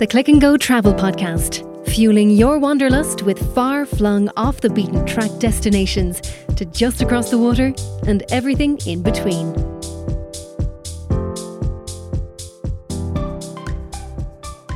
The Click and Go Travel Podcast, fueling your wanderlust with far flung off the beaten track destinations to just across the water and everything in between.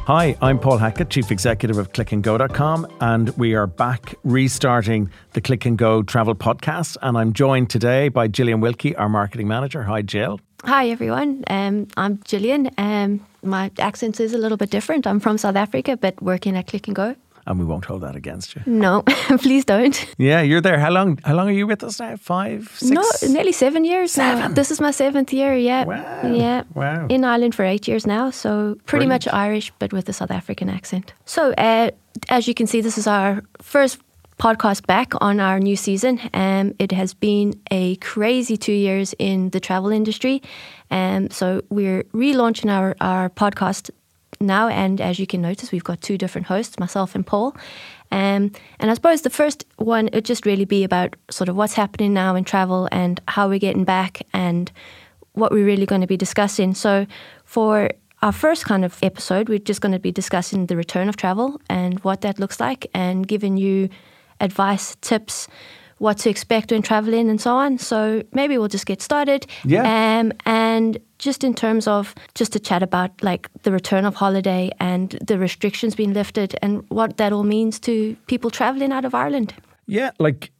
Hi, I'm Paul Hackett, Chief Executive of ClickandGo.com, and we are back restarting the Click and Go Travel Podcast. And I'm joined today by Gillian Wilkie, our Marketing Manager. Hi, Jill. Hi, everyone. Um, I'm Gillian. Um, my accent is a little bit different. I'm from South Africa, but working at Click and Go. And we won't hold that against you. No, please don't. Yeah, you're there. How long? How long are you with us now? Five, six? No, nearly seven years Seven? now. This is my seventh year. Yeah, Wow. yeah. Wow. In Ireland for eight years now, so pretty Brilliant. much Irish, but with a South African accent. So, uh, as you can see, this is our first podcast back on our new season. Um, it has been a crazy two years in the travel industry, um, so we're relaunching our our podcast now, and as you can notice, we've got two different hosts, myself and Paul. Um, and I suppose the first one would just really be about sort of what's happening now in travel and how we're getting back and what we're really going to be discussing. So, for our first kind of episode, we're just going to be discussing the return of travel and what that looks like and giving you advice, tips, what to expect when traveling and so on. So, maybe we'll just get started. Yeah. Um, and just in terms of just to chat about like the return of holiday and the restrictions being lifted and what that all means to people traveling out of Ireland. Yeah, like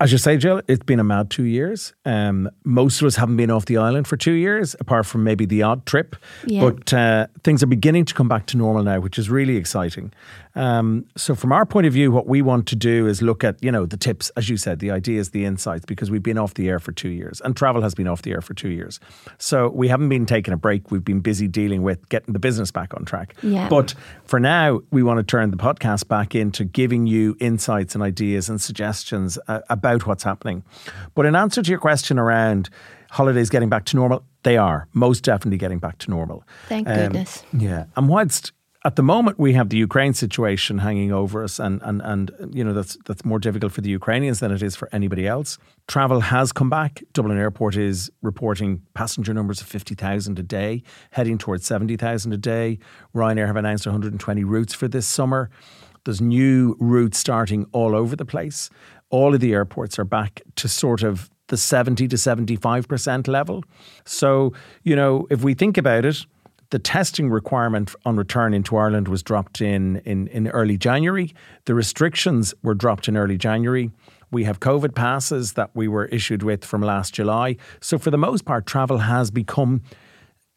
as you say, Jill, it's been a mad two years. Um, most of us haven't been off the island for two years, apart from maybe the odd trip. Yeah. But uh, things are beginning to come back to normal now, which is really exciting. Um, so, from our point of view, what we want to do is look at you know the tips, as you said, the ideas, the insights, because we've been off the air for two years, and travel has been off the air for two years. So we haven't been taking a break. We've been busy dealing with getting the business back on track. Yeah. But for now, we want to turn the podcast back into giving you insights and ideas and suggestions uh, about what's happening. But in answer to your question around holidays getting back to normal, they are most definitely getting back to normal. Thank Um, goodness. Yeah. And whilst at the moment we have the Ukraine situation hanging over us and, and, and you know that's that's more difficult for the Ukrainians than it is for anybody else. Travel has come back. Dublin Airport is reporting passenger numbers of 50,000 a day, heading towards 70,000 a day. Ryanair have announced 120 routes for this summer. There's new routes starting all over the place. All of the airports are back to sort of the 70 to 75% level. So, you know, if we think about it, the testing requirement on return into Ireland was dropped in, in, in early January. The restrictions were dropped in early January. We have COVID passes that we were issued with from last July. So, for the most part, travel has become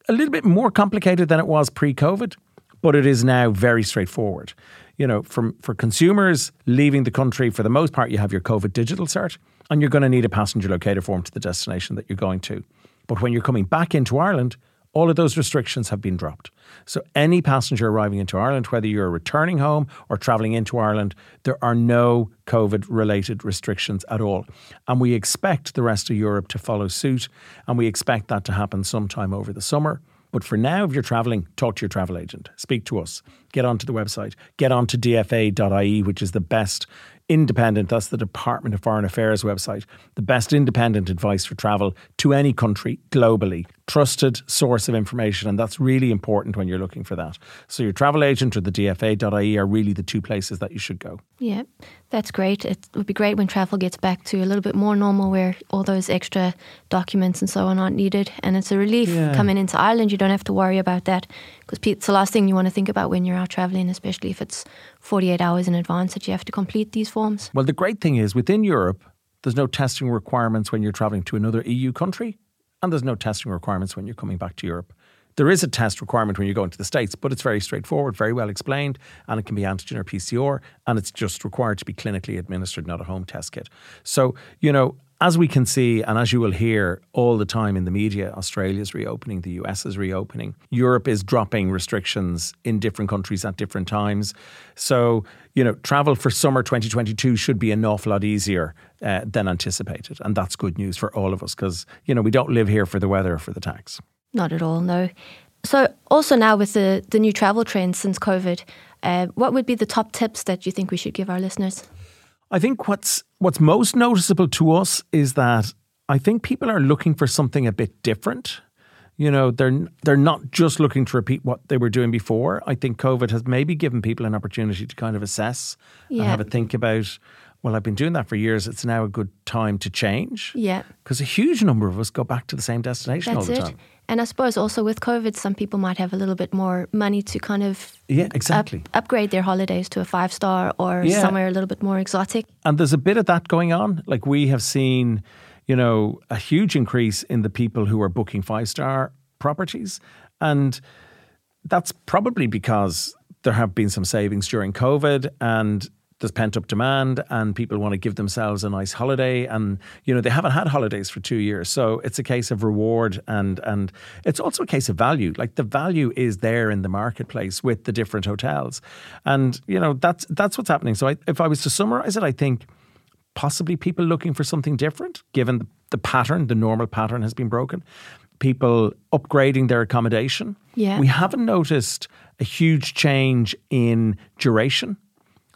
a little bit more complicated than it was pre-COVID, but it is now very straightforward. You know, from for consumers leaving the country, for the most part, you have your COVID digital cert, and you're going to need a passenger locator form to the destination that you're going to. But when you're coming back into Ireland, all of those restrictions have been dropped. So any passenger arriving into Ireland, whether you're returning home or travelling into Ireland, there are no COVID related restrictions at all. And we expect the rest of Europe to follow suit, and we expect that to happen sometime over the summer. But for now, if you're travelling, talk to your travel agent. Speak to us. Get onto the website. Get onto dfa.ie, which is the best independent, that's the Department of Foreign Affairs website, the best independent advice for travel to any country globally. Trusted source of information, and that's really important when you're looking for that. So, your travel agent or the DFA.ie are really the two places that you should go. Yeah, that's great. It would be great when travel gets back to a little bit more normal where all those extra documents and so on aren't needed. And it's a relief Yeah. coming into Ireland. You don't have to worry about that because it's the last thing you want to think about when you're out traveling, especially if it's 48 hours in advance that you have to complete these forms. Well, the great thing is within Europe, there's no testing requirements when you're traveling to another EU country, and there's no testing requirements when you're coming back to Europe. There is a test requirement when you're going to the States, but it's very straightforward, very well explained, and it can be antigen or PCR, and it's just required to be clinically administered, not a home test kit. So, you know, as we can see, and as you will hear all the time in the media, Australia's reopening, the US is reopening, Europe is dropping restrictions in different countries at different times. So, you know, travel for summer 2022 should be an awful lot easier uh, than anticipated. And that's good news for all of us because, you know, we don't live here for the weather or for the tax. Not at all, no. So, also now with the, the new travel trends since COVID, uh, what would be the top tips that you think we should give our listeners? I think what's what's most noticeable to us is that I think people are looking for something a bit different. You know, they're they're not just looking to repeat what they were doing before. I think COVID has maybe given people an opportunity to kind of assess and have a think about. Well, I've been doing that for years. It's now a good time to change. Yeah. Because a huge number of us go back to the same destination That's all the it. time. And I suppose also with COVID, some people might have a little bit more money to kind of Yeah, up, exactly. upgrade their holidays to a five star or Yeah. somewhere a little bit more exotic. And there's a bit of that going on. Like we have seen, you know, a huge increase in the people who are booking five star properties. And that's probably because there have been some savings during COVID and there's pent up demand and people want to give themselves a nice holiday and you know they haven't had holidays for 2 years so it's a case of reward and and it's also a case of value like the value is there in the marketplace with the different hotels and you know that's that's what's happening so I, if I was to summarize it I think possibly people looking for something different, given the, the pattern, the normal pattern has been broken. People upgrading their accommodation. Yeah. We haven't noticed a huge change in duration.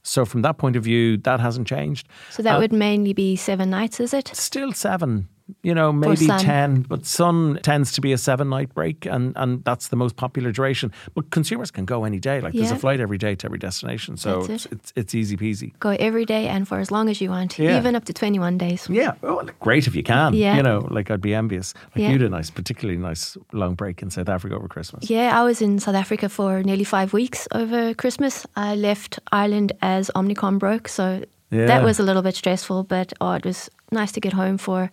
So, from that point of view, that hasn't changed. So that Uh, would mainly be seven nights, is it? Still seven, you know, maybe Sun. 10, but Sun tends to be a seven night break, and, and that's the most popular duration. But consumers can go any day. Like, there's a flight every day to every destination. So, That's it's, it's, it's easy peasy. Go every day and for as long as you want, Yeah. even up to 21 days. Yeah, oh, great if you can. Yeah. You know, like I'd be envious. Like Yeah. you did a nice, particularly nice long break in South Africa over Christmas. Yeah, I was in South Africa for nearly five weeks over Christmas. I left Ireland as Omicron broke, so Yeah. that was a little bit stressful, but oh, it was nice to get home for,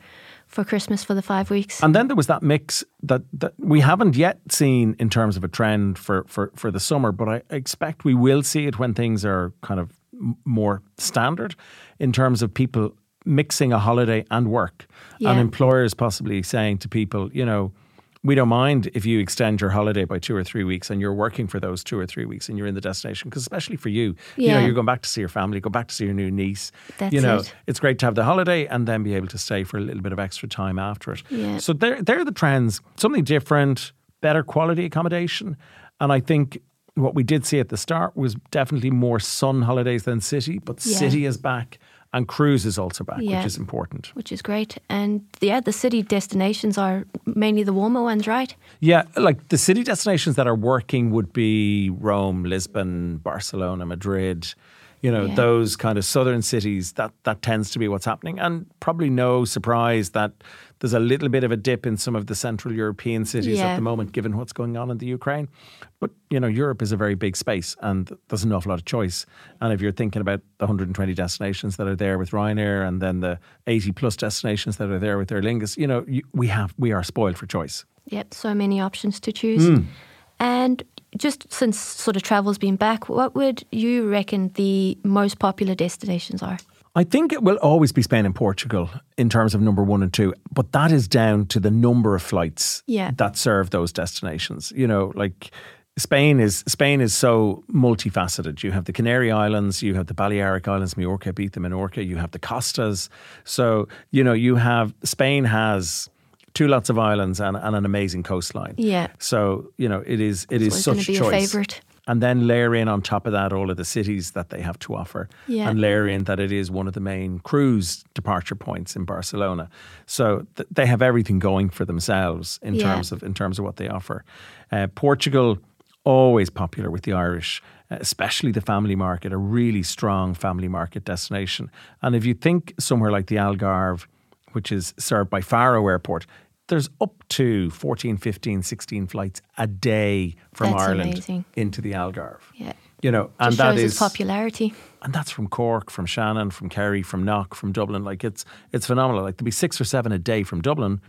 for Christmas for the five weeks. And then there was that mix that, that we haven't yet seen in terms of a trend for, for, for the summer, but I expect we will see it when things are kind of more standard in terms of people mixing a holiday and work. And employers possibly saying to people, you know, we don't mind if you extend your holiday by two or three weeks and you're working for those two or three weeks and you're in the destination. Because especially for you, you know, you're going back to see your family, go back to see your new niece. That's you know, it. it's great to have the holiday and then be able to stay for a little bit of extra time after it. Yeah. So they're, they're the trends. Something different, better quality accommodation. And I think what we did see at the start was definitely more sun holidays than city, but Yeah. city is back and cruise is also back, Yeah. which is important. which is great. And yeah, the city destinations are mainly the warmer ones, right? Yeah, like the city destinations that are working would be Rome, Lisbon, Barcelona, Madrid. You know, Yeah. those kind of southern cities. That that tends to be what's happening, and probably no surprise that there's a little bit of a dip in some of the Central European cities at the moment, given what's going on in the Ukraine. But you know, Europe is a very big space, and there's an awful lot of choice. And if you're thinking about the 120 destinations that are there with Ryanair, and then the 80 plus destinations that are there with Aer Lingus, you know, you, we have we are spoiled for choice. Yep, so many options to choose. Hmm. And just since sort of travel's been back, what would you reckon the most popular destinations are? I think it will always be Spain and Portugal in terms of number one and two, but that is down to the number of flights Yeah. that serve those destinations. You know, like Spain is Spain is so multifaceted. You have the Canary Islands, you have the Balearic Islands, Majorca, Ibiza, Menorca, you have the Costas. So you know, you have Spain has two lots of islands and, and an amazing coastline. Yeah. So you know, it is it is always gonna such be a choice. favourite. And then layer in on top of that all of the cities that they have to offer. Yeah. And layer in that it is one of the main cruise departure points in Barcelona. So th- they have everything going for themselves in Yeah. terms of in terms of what they offer. Uh, Portugal always popular with the Irish, especially the family market, a really strong family market destination. And if you think somewhere like the Algarve, which is served by Faro Airport, there's up to 14, 15, 16 flights a day from That's Ireland amazing. into the Algarve. Yeah. You know, and Just that is popularity. and that's from Cork, from Shannon, from Kerry, from Knock, from Dublin. Like it's it's phenomenal. Like there'll be six or seven a day from Dublin,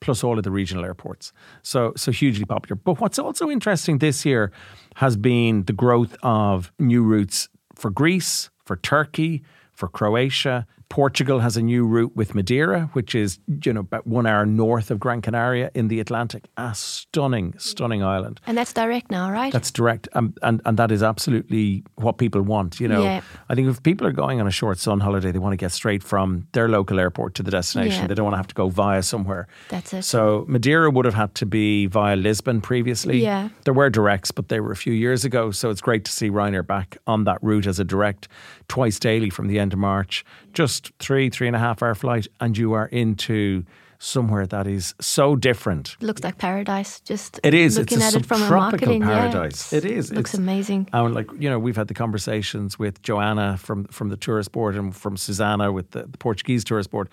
plus all of the regional airports. So so hugely popular. But what's also interesting this year has been the growth of new routes for Greece, for Turkey, for Croatia. Portugal has a new route with Madeira, which is you know about one hour north of Gran Canaria in the Atlantic. A stunning, stunning island. And that's direct now, right? That's direct, um, and and that is absolutely what people want. You know, Yeah. I think if people are going on a short sun holiday, they want to get straight from their local airport to the destination. Yeah. They don't want to have to go via somewhere. That's it. So Madeira would have had to be via Lisbon previously. Yeah. there were directs, but they were a few years ago. So it's great to see Ryanair back on that route as a direct twice daily from the end of March. Just three, three and a half hour flight, and you are into somewhere that is so different. It looks like paradise. Just It is. looking it's a at it from a marketing. paradise. Yeah, it is. It looks It's- amazing. And like you know, we've had the conversations with Joanna from from the tourist board and from Susanna with the, the Portuguese tourist board,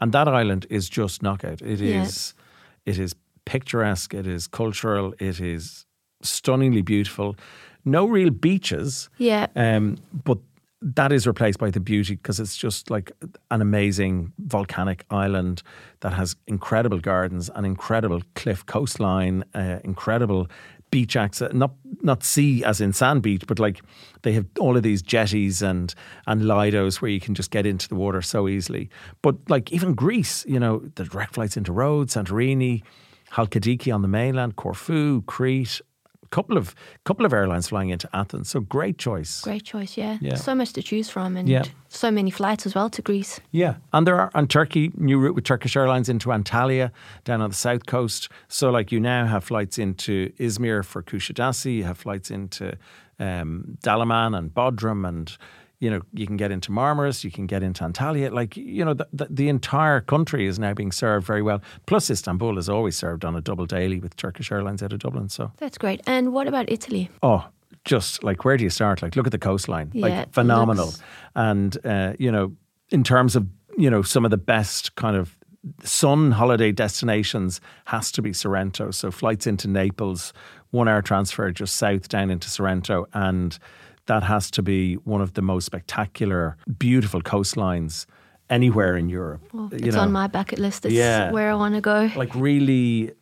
and that island is just knockout. It is, Yeah. it is picturesque. It is cultural. It is stunningly beautiful. No real beaches. Yeah. Um, but that is replaced by the beauty because it's just like an amazing volcanic island that has incredible gardens, an incredible cliff coastline, uh, incredible beach access. Not not sea as in sand beach, but like they have all of these jetties and and lidos where you can just get into the water so easily. But like even Greece, you know, the direct flights into Rhodes, Santorini, Halkidiki on the mainland, Corfu, Crete. Couple of couple of airlines flying into Athens, so great choice. Great choice, yeah. Yeah. So much to choose from and Yeah. so many flights as well to Greece. Yeah, and there are on Turkey new route with Turkish Airlines into Antalya down on the south coast. So like you now have flights into Izmir for Kushadasi, you have flights into um, Dalaman and Bodrum, and you know you can get into Marmaris, you can get into Antalya. Like you know the, the, the entire country is now being served very well. Plus Istanbul is always served on a double daily with Turkish Airlines out of Dublin. So That's great. And what about Italy? oh, just like where do you start? Like look at the coastline, Yeah, like phenomenal. looks- And uh, you know, in terms of you know some of the best kind of sun holiday destinations has to be Sorrento. So flights into Naples, one hour transfer just south down into Sorrento, and that has to be one of the most spectacular, beautiful coastlines anywhere in Europe. You it's know, on my bucket list. It's Yeah. where I want to go. like really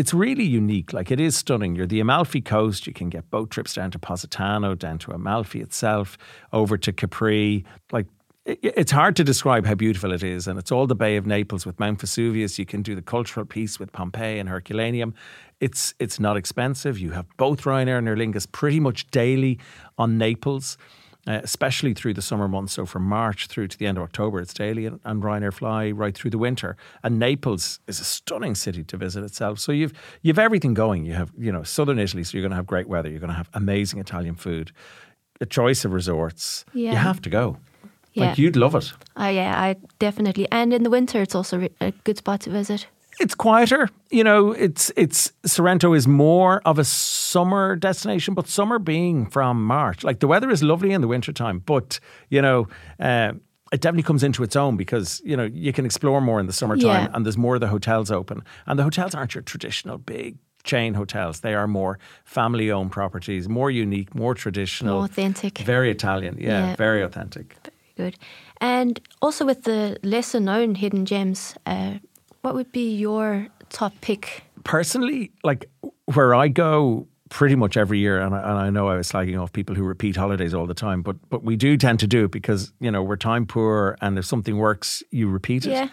it's really unique like it is stunning you're the amalfi coast you can get boat trips down to positano down to amalfi itself over to capri like it's hard to describe how beautiful it is and it's all the bay of naples with mount vesuvius you can do the cultural piece with pompeii and herculaneum it's it's not expensive you have both ryanair and aer lingus pretty much daily on naples uh, especially through the summer months. So from March through to the end of October, it's daily, and, and Ryanair fly right through the winter. And Naples is a stunning city to visit itself. So you've you've everything going. You have you know southern Italy, so you're going to have great weather. You're going to have amazing Italian food, a choice of resorts. Yeah. You have to go. Yeah. Like you'd love it. Oh, yeah, I definitely. And in the winter, it's also a good spot to visit. It's quieter, you know. It's it's Sorrento is more of a summer destination, but summer being from March. Like the weather is lovely in the wintertime, but you know, uh, it definitely comes into its own because you know you can explore more in the summertime, Yeah. and there's more of the hotels open, and the hotels aren't your traditional big chain hotels. They are more family-owned properties, more unique, more traditional, More authentic. very Italian. Yeah, Yeah. very authentic. Good. And also with the lesser known hidden gems, uh, what would be your top pick? personally, like where I go pretty much every year, and I, and I know I was slagging off people who repeat holidays all the time, but but we do tend to do it because you know we're time poor, and if something works, you repeat it. Yeah.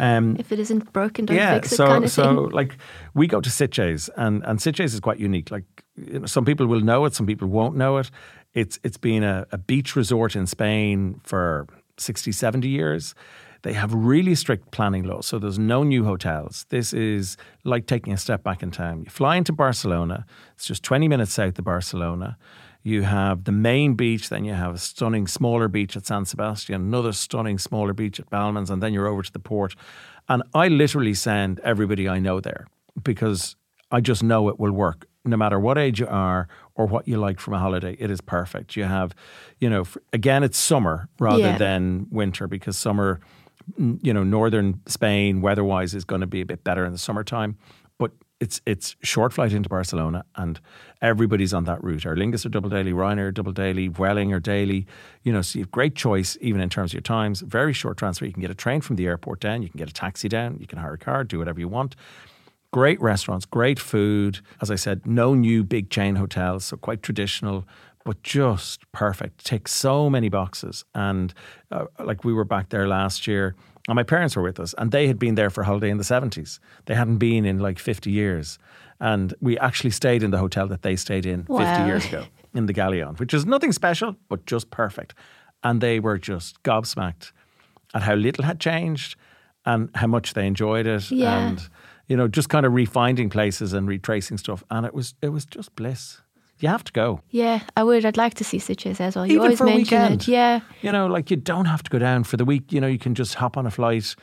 Um, If it isn't broken, don't yeah, fix it so kind of so thing. like we go to Sitges, and and Sitges is quite unique. Like you know, some people will know it, some people won't know it. It's it's been a, a beach resort in Spain for 60, 70 years. They have really strict planning laws, so there's no new hotels. This is like taking a step back in time. You fly into Barcelona; it's just 20 minutes south of Barcelona. You have the main beach, then you have a stunning smaller beach at San Sebastian, another stunning smaller beach at Balmins, and then you're over to the port. And I literally send everybody I know there because I just know it will work. No matter what age you are or what you like from a holiday, it is perfect. You have, you know, again, it's summer rather Yeah. than winter because summer, you know, northern Spain weather wise is going to be a bit better in the summertime. But it's it's short flight into Barcelona and everybody's on that route. Aer Lingus are double daily, Ryanair double daily, Vueling are daily. You know, so you have great choice even in terms of your times. Very short transfer. You can get a train from the airport down, you can get a taxi down, you can hire a car, do whatever you want. Great restaurants, great food. As I said, no new big chain hotels, so quite traditional, but just perfect. Ticks so many boxes. And uh, like we were back there last year, and my parents were with us, and they had been there for a holiday in the 70s. They hadn't been in like 50 years. And we actually stayed in the hotel that they stayed in 50 years ago in the Galleon, which is nothing special, but just perfect. And they were just gobsmacked at how little had changed and how much they enjoyed it. Yeah. And, you know, just kind of refinding places and retracing stuff. And it was it was just bliss. You have to go. Yeah, I would. I'd like to see Sitges as well. You Even always for a mention weekend. it. Yeah. You know, like you don't have to go down for the week. You know, you can just hop on a flight.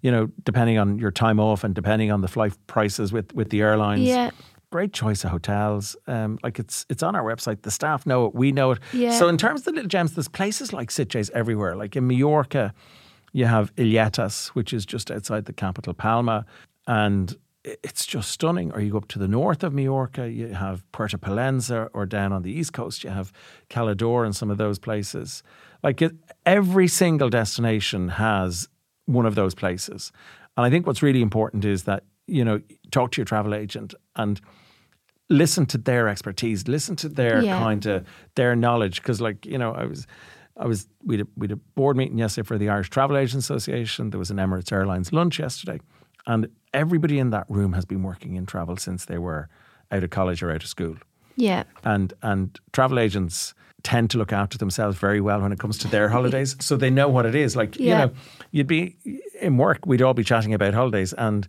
you know, depending on your time off and depending on the flight prices with with the airlines. Yeah. Great choice of hotels. Um, like it's it's on our website. The staff know it. We know it. Yeah. So in terms of the little gems, there's places like Sitges everywhere. Like in Mallorca, you have Illetas, which is just outside the capital, Palma, and it's just stunning. Or you go up to the north of Majorca, you have Puerto Pollensa, or down on the east coast, you have Cala d'Or and some of those places. Like it, every single destination has one of those places. And I think what's really important is that, you know, talk to your travel agent and listen to their expertise, listen to their Yeah. kind of their knowledge. Because, like, you know, I was, I was, we had, a, we had a board meeting yesterday for the Irish Travel Agents Association. There was an Emirates Airlines lunch yesterday, and everybody in that room has been working in travel since they were out of college or out of school. Yeah. And and travel agents tend to look after themselves very well when it comes to their holidays, so they know what it is. Like you Yeah. know, you'd be in work, we'd all be chatting about holidays, and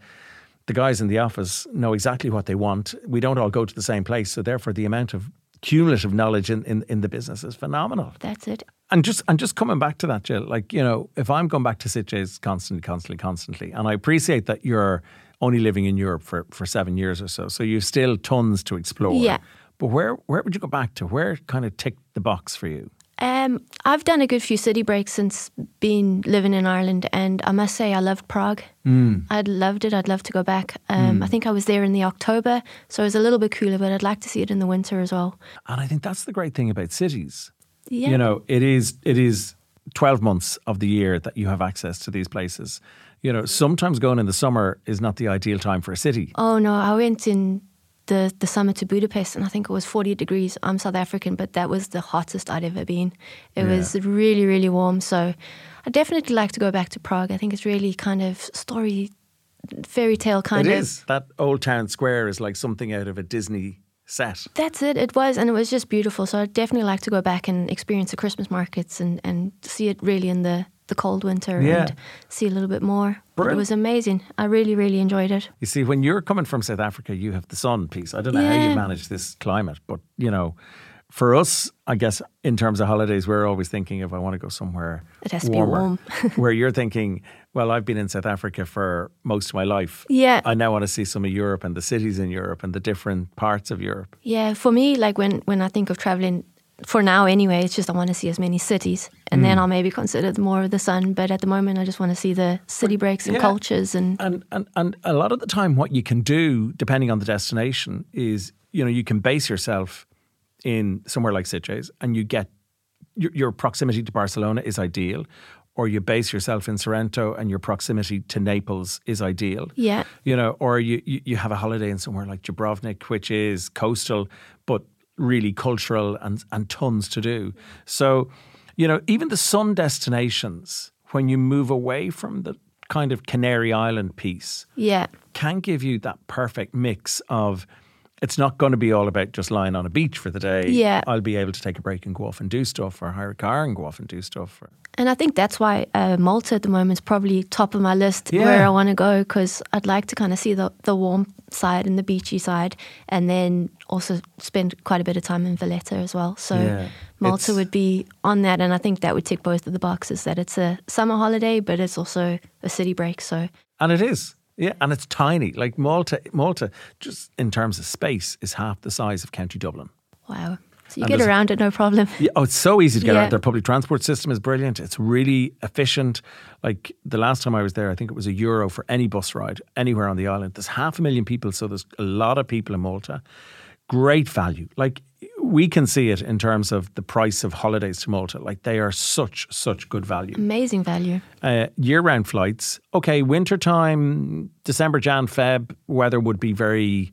the guys in the office know exactly what they want. We don't all go to the same place, so therefore the amount of cumulative knowledge in, in, in the business is phenomenal. That's it. And just and just coming back to that, Jill, like, you know, if I'm going back to Sitges constantly, constantly, constantly, and I appreciate that you're only living in Europe for, for seven years or so, so you've still tons to explore. Yeah. But where where would you go back to? Where kind of ticked the box for you? Um, I've done a good few city breaks since being living in Ireland, and I must say I loved Prague. Mm. I'd loved it. I'd love to go back. Um, I think I was there in the October, so it was a little bit cooler, but I'd like to see it in the winter as well. And I think that's the great thing about cities. Yeah. You know, it is it is twelve months of the year that you have access to these places. You know, sometimes going in the summer is not the ideal time for a city. Oh no, I went in the the summer to Budapest, and I think it was forty degrees. I'm South African, but that was the hottest I'd ever been. It Yeah. was really really warm. So I definitely like to go back to Prague. I think it's really kind of story, fairy tale kind It of. is. That old town square is like something out of a Disney set. That's it. It was, and it was just beautiful. So I'd definitely like to go back and experience the Christmas markets and, and see it really in the, the cold winter Yeah. and see a little bit more. But it was amazing. I really, really enjoyed it. You see, when you're coming from South Africa, you have the sun piece. I don't know how you manage this climate, but you know, for us, I guess in terms of holidays, we're always thinking if I want to go somewhere It has to be warmer, warm. where you're thinking, well, I've been in South Africa for most of my life. Yeah. I now want to see some of Europe and the cities in Europe and the different parts of Europe. Yeah, for me, like when, when I think of traveling, for now anyway, it's just I want to see as many cities, and then mm. I'll maybe consider more of the sun. But at the moment, I just want to see the city breaks and Yeah. cultures and And, and and a lot of the time, what you can do, depending on the destination, is you know you can base yourself in somewhere like Sitges, and you get your, your proximity to Barcelona is ideal, or you base yourself in Sorrento, and your proximity to Naples is ideal. Yeah. you know, or you you, have a holiday in somewhere like Dubrovnik, which is coastal but really cultural and and tons to do. So, you know, even the sun destinations, when you move away from the kind of Canary Island piece, yeah, can give you that perfect mix of it's not going to be all about just lying on a beach for the day. Yeah. I'll be able to take a break and go off and do stuff, or hire a car and go off and do stuff. Or, And I think that's why uh, Malta at the moment is probably top of my list Yeah. where I want to go because I'd like to kind of see the, the warm side and the beachy side, and then also spend quite a bit of time in Valletta as well. So Yeah. Malta It's- would be on that, and I think that would tick both of the boxes. That it's a summer holiday, but it's also a city break. So and it is. Yeah, and it's tiny. Like Malta, Malta, just in terms of space, is half the size of County Dublin. wow, so you And get around it no problem. Yeah, oh, it's so easy to get Yeah. around. Their public transport system is brilliant. It's really efficient. Like the last time I was there, I think it was a euro for any bus ride anywhere on the island. There's half a million people, so there's a lot of people in Malta. Great value. Like we can see it in terms of the price of holidays to Malta. Like they are such such good value. Amazing value. Uh, year-round flights. Okay, wintertime, December, Jan, Feb, weather would be very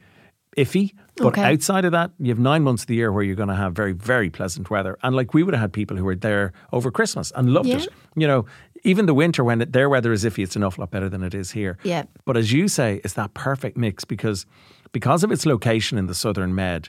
iffy. But Okay. outside of that, you have nine months of the year where you're going to have very, very pleasant weather. And like we would have had people who were there over Christmas and loved Yeah. it. You know, even the winter when it, their weather is iffy, it's an awful lot better than it is here. Yeah. But as you say, it's that perfect mix because because of its location in the southern Med,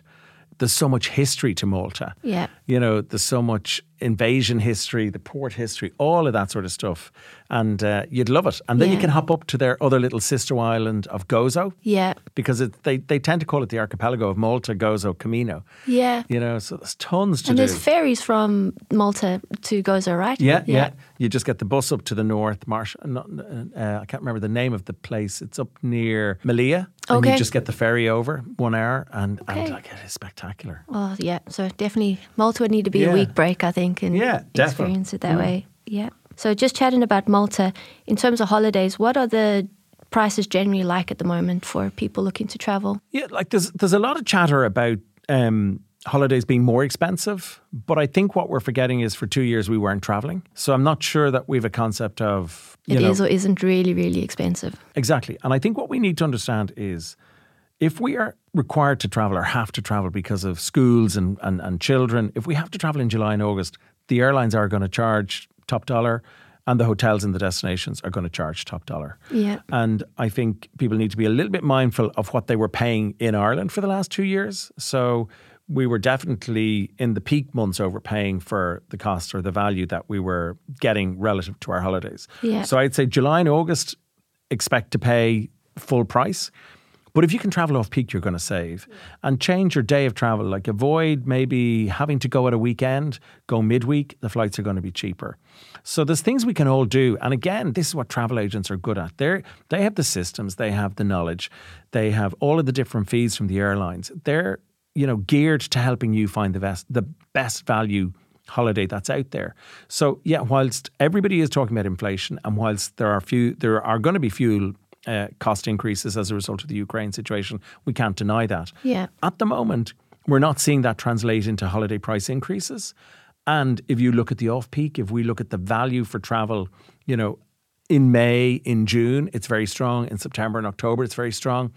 there's so much history to Malta. Yeah. You know, there's so much invasion history, the port history, all of that sort of stuff. And uh, you'd love it. And then you can hop up to their other little sister island of Gozo Yeah. because it, they, they tend to call it the archipelago of Malta, Gozo, Comino. Yeah. You know, so there's tons to And do. there's ferries from Malta to Gozo, right? Yeah, yeah, You just get the bus up to the north. Marsh, uh, I can't remember the name of the place. It's up near Mellieha. And you just get the ferry over one hour, and, and like it is spectacular. Oh, yeah. So definitely, Malta would need to be Yeah. a week break, I think, and Yeah, definitely. experience it that way. Yeah. So just chatting about Malta, in terms of holidays, what are the prices generally like at the moment for people looking to travel? Yeah, like there's there's a lot of chatter about um, holidays being more expensive, but I think what we're forgetting is for two years we weren't traveling. So I'm not sure that we have a concept of you It know is or isn't really, really expensive. Exactly. And I think what we need to understand is if we are required to travel or have to travel because of schools and, and, and children, if we have to travel in July and August, the airlines are going to charge top dollar and the hotels and the destinations are going to charge top dollar. Yeah. And I think people need to be a little bit mindful of what they were paying in Ireland for the last two years. So we were definitely in the peak months overpaying for the cost or the value that we were getting relative to our holidays. Yeah. So I'd say July and August, expect to pay full price. But if you can travel off peak, you're going to save and change your day of travel. Like avoid maybe having to go at a weekend, go midweek, the flights are going to be cheaper. So there's things we can all do. And again, this is what travel agents are good at. They're, they have the systems, they have the knowledge, they have all of the different fees from the airlines. They're, you know, geared to helping you find the best, the best value holiday that's out there. So yeah, whilst everybody is talking about inflation, and whilst there are few, there are going to be fuel uh, cost increases as a result of the Ukraine situation, we can't deny that. Yeah. At the moment, we're not seeing that translate into holiday price increases. And if you look at the off peak, if we look at the value for travel, you know, in May, in June, it's very strong. In September and October, it's very strong.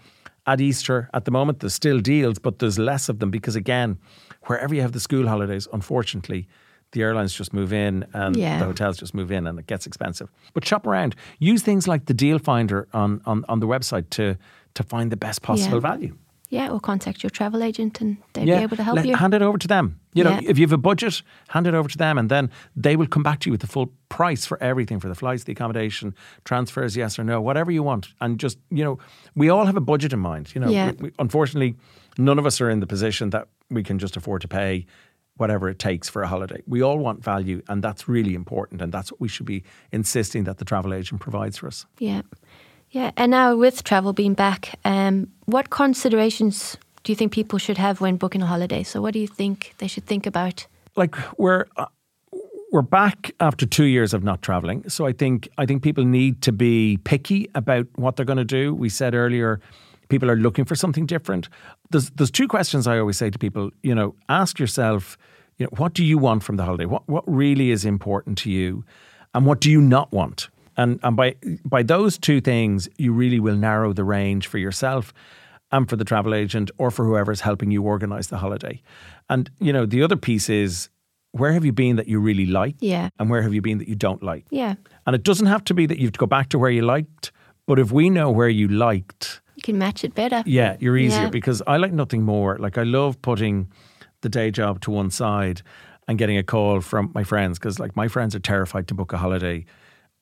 At Easter, at the moment, there's still deals, but there's less of them because, again, wherever you have the school holidays, unfortunately, the airlines just move in and Yeah. the hotels just move in and it gets expensive. But shop around. Use things like the deal finder on, on, on the website to, to find the best possible Yeah. value. Yeah, or contact your travel agent and they'll be able to help Let- you. Hand it over to them. You know, Yeah. if you have a budget, hand it over to them, and then they will come back to you with the full price for everything for the flights, the accommodation, transfers, yes or no, whatever you want. And just you know, we all have a budget in mind. You know, Yeah. we, we, unfortunately, none of us are in the position that we can just afford to pay whatever it takes for a holiday. We all want value, and that's really important, and that's what we should be insisting that the travel agent provides for us. Yeah. Yeah. And now with travel being back, um, what considerations do you think people should have when booking a holiday? So what do you think they should think about? like we're uh, we're back after two years of not traveling. So I think I think people need to be picky about what they're going to do. We said earlier, people are looking for something different. There's there's two questions I always say to people. You know, ask yourself, you know, what do you want from the holiday? What what really is important to you, and what do you not want? And and by by those two things, you really will narrow the range for yourself and for the travel agent or for whoever's helping you organize the holiday. And you know, the other piece is where have you been that you really like? Yeah. And where have you been that you don't like? Yeah. And it doesn't have to be that you have to go back to where you liked, but if we know where you liked, You can match it better. yeah, you're easier Yeah. because I like nothing more. Like I love putting the day job to one side and getting a call from my friends because like my friends are terrified to book a holiday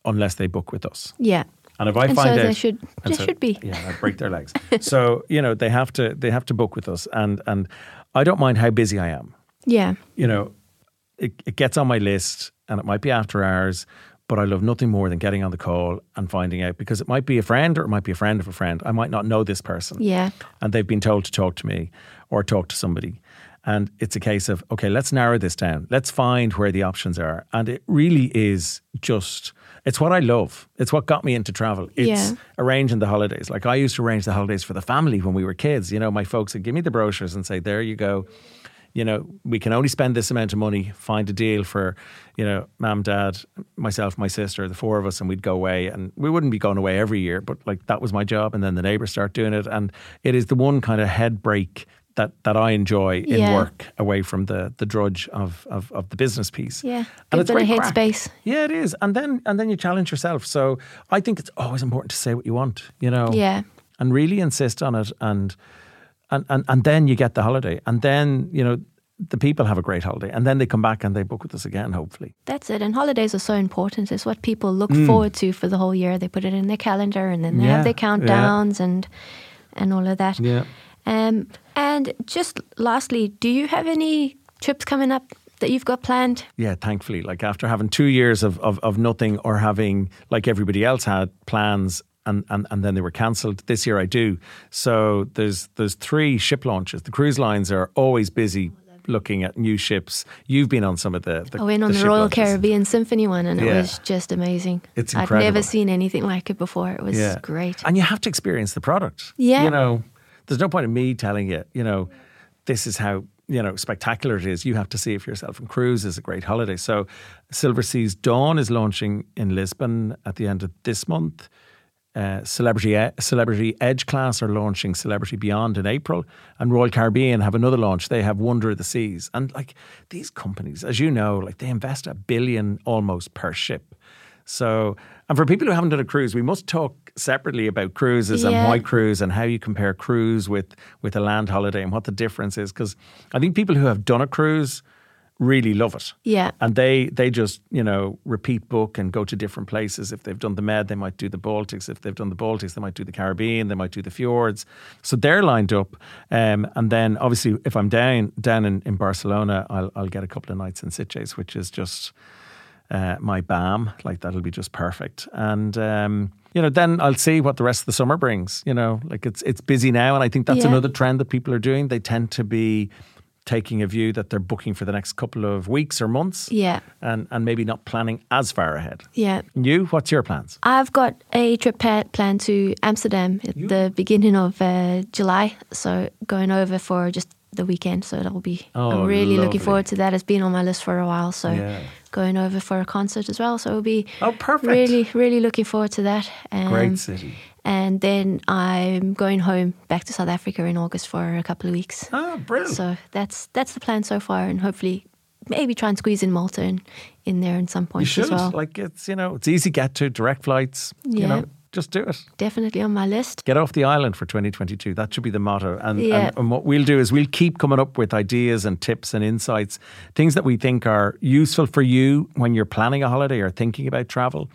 unless they book with us. Yeah. And if I And find so out, they should- they should be. yeah, I'd break their legs. so you know they have to they have to book with us, and and I don't mind how busy I am. Yeah. You know, it, it gets on my list, and it might be after hours, but I love nothing more than getting on the call and finding out because it might be a friend or it might be a friend of a friend. I might not know this person, Yeah. and they've been told to talk to me or talk to somebody. And it's a case of, okay, let's narrow this down. Let's find where the options are. And it really is just, it's what I love. It's what got me into travel. It's Yeah. arranging the holidays. Like I used to arrange the holidays for the family when we were kids. You know, my folks would give me the brochures and say, there you go. You know, we can only spend this amount of money, find a deal for, you know, mom, dad, myself, my sister, the four of us, and we'd go away. And we wouldn't be going away every year, but like that was my job. And then the neighbours start doing it. And it is the one kind of head break that, that I enjoy in Yeah. work away from the the drudge of, of, of the business piece. Yeah. And it's great head crack. space. Yeah, it is. And then and then you challenge yourself. So I think it's always important to say what you want, you know Yeah. and really insist on it and and, and and then you get the holiday, and then you know the people have a great holiday, and then they come back and they book with us again. Hopefully, That's it. And holidays are so important. It's what people look forward to for the whole year. They put it in their calendar and then they Mm. Yeah, have their yeah. countdowns and and all of that. yeah. Um, and just lastly, do you have any trips coming up that you've got planned? Yeah, thankfully, like after having two years of, of, of nothing or having, like everybody else had, plans and, and, and then they were cancelled, this year I do. So there's there's three ship launches. The cruise lines are always busy looking at new ships. You've been on some of the, the I went on the, ship Royal launches. Caribbean Symphony one and it was just amazing. It's incredible. I've never seen anything like it before. It was Yeah. great. And you have to experience the product. Yeah. You know, there's no point in me telling you, you know, this is how, you know, spectacular it is. You have to see it for yourself. And cruise is a great holiday. So Silver Seas Dawn is launching in Lisbon at the end of this month. Uh, Celebrity E- Celebrity Edge class are launching Celebrity Beyond in April, and Royal Caribbean have another launch. They have Wonder of the Seas, and like these companies, as you know, like they invest a billion almost per ship. So, and for people who haven't done a cruise, we must talk separately about cruises and Yeah. why cruise and how you compare cruise with with a land holiday and what the difference is. Because I think people who have done a cruise really love it. Yeah. And they they just, you know, repeat book and go to different places. If they've done the Med, they might do the Baltics. If they've done the Baltics, they might do the Caribbean, they might do the fjords. So they're lined up. Um, and then obviously if I'm down down in, in Barcelona, I'll I'll get a couple of nights in Sitges, which is just uh, my BAM. Like that'll be just perfect. And um, you know, then I'll see what the rest of the summer brings. You know, like it's it's busy now, and I think that's Yeah. another trend that people are doing. They tend to be taking a view that they're booking for the next couple of weeks or months, Yeah. and and maybe not planning as far ahead. Yeah. You, what's your plans? I've got a trip planned to Amsterdam at the beginning of uh, July. So going over for just the weekend. So that'll be. Oh, I'm really lovely. looking forward to that. It's been on my list for a while. So Yeah. Going over for a concert as well. So it'll be. Oh, perfect. Really, really looking forward to that. Um, Great city. And then I'm going home back to South Africa in August for a couple of weeks. Ah, brilliant. So that's that's the plan so far, and hopefully, maybe try and squeeze in Malta in, in there in some point you should as well. like it's you know it's easy to get to direct flights. You Yeah. know, just do it. Definitely on my list. Get off the island for 2022. That should be the motto. And, Yeah. and, and what we'll do is we'll keep coming up with ideas and tips and insights, things that we think are useful for you when you're planning a holiday or thinking about travel.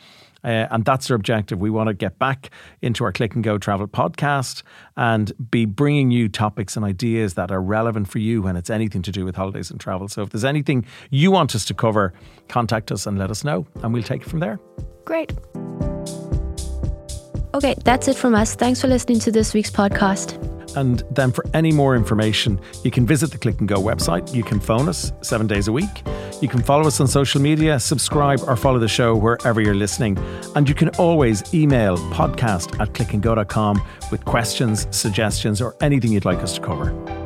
Uh, and that's our objective. We want to get back into our Click and Go Travel podcast and be bringing you topics and ideas that are relevant for you when it's anything to do with holidays and travel. So if there's anything you want us to cover, contact us and let us know, and we'll take it from there. Great. Okay, that's it from us. Thanks for listening to this week's podcast. And then for any more information, you can visit the Click and Go website. You can phone us seven days a week. You can follow us on social media, subscribe, or follow the show wherever you're listening. And you can always email podcast at clickandgo.com with questions, suggestions, or anything you'd like us to cover.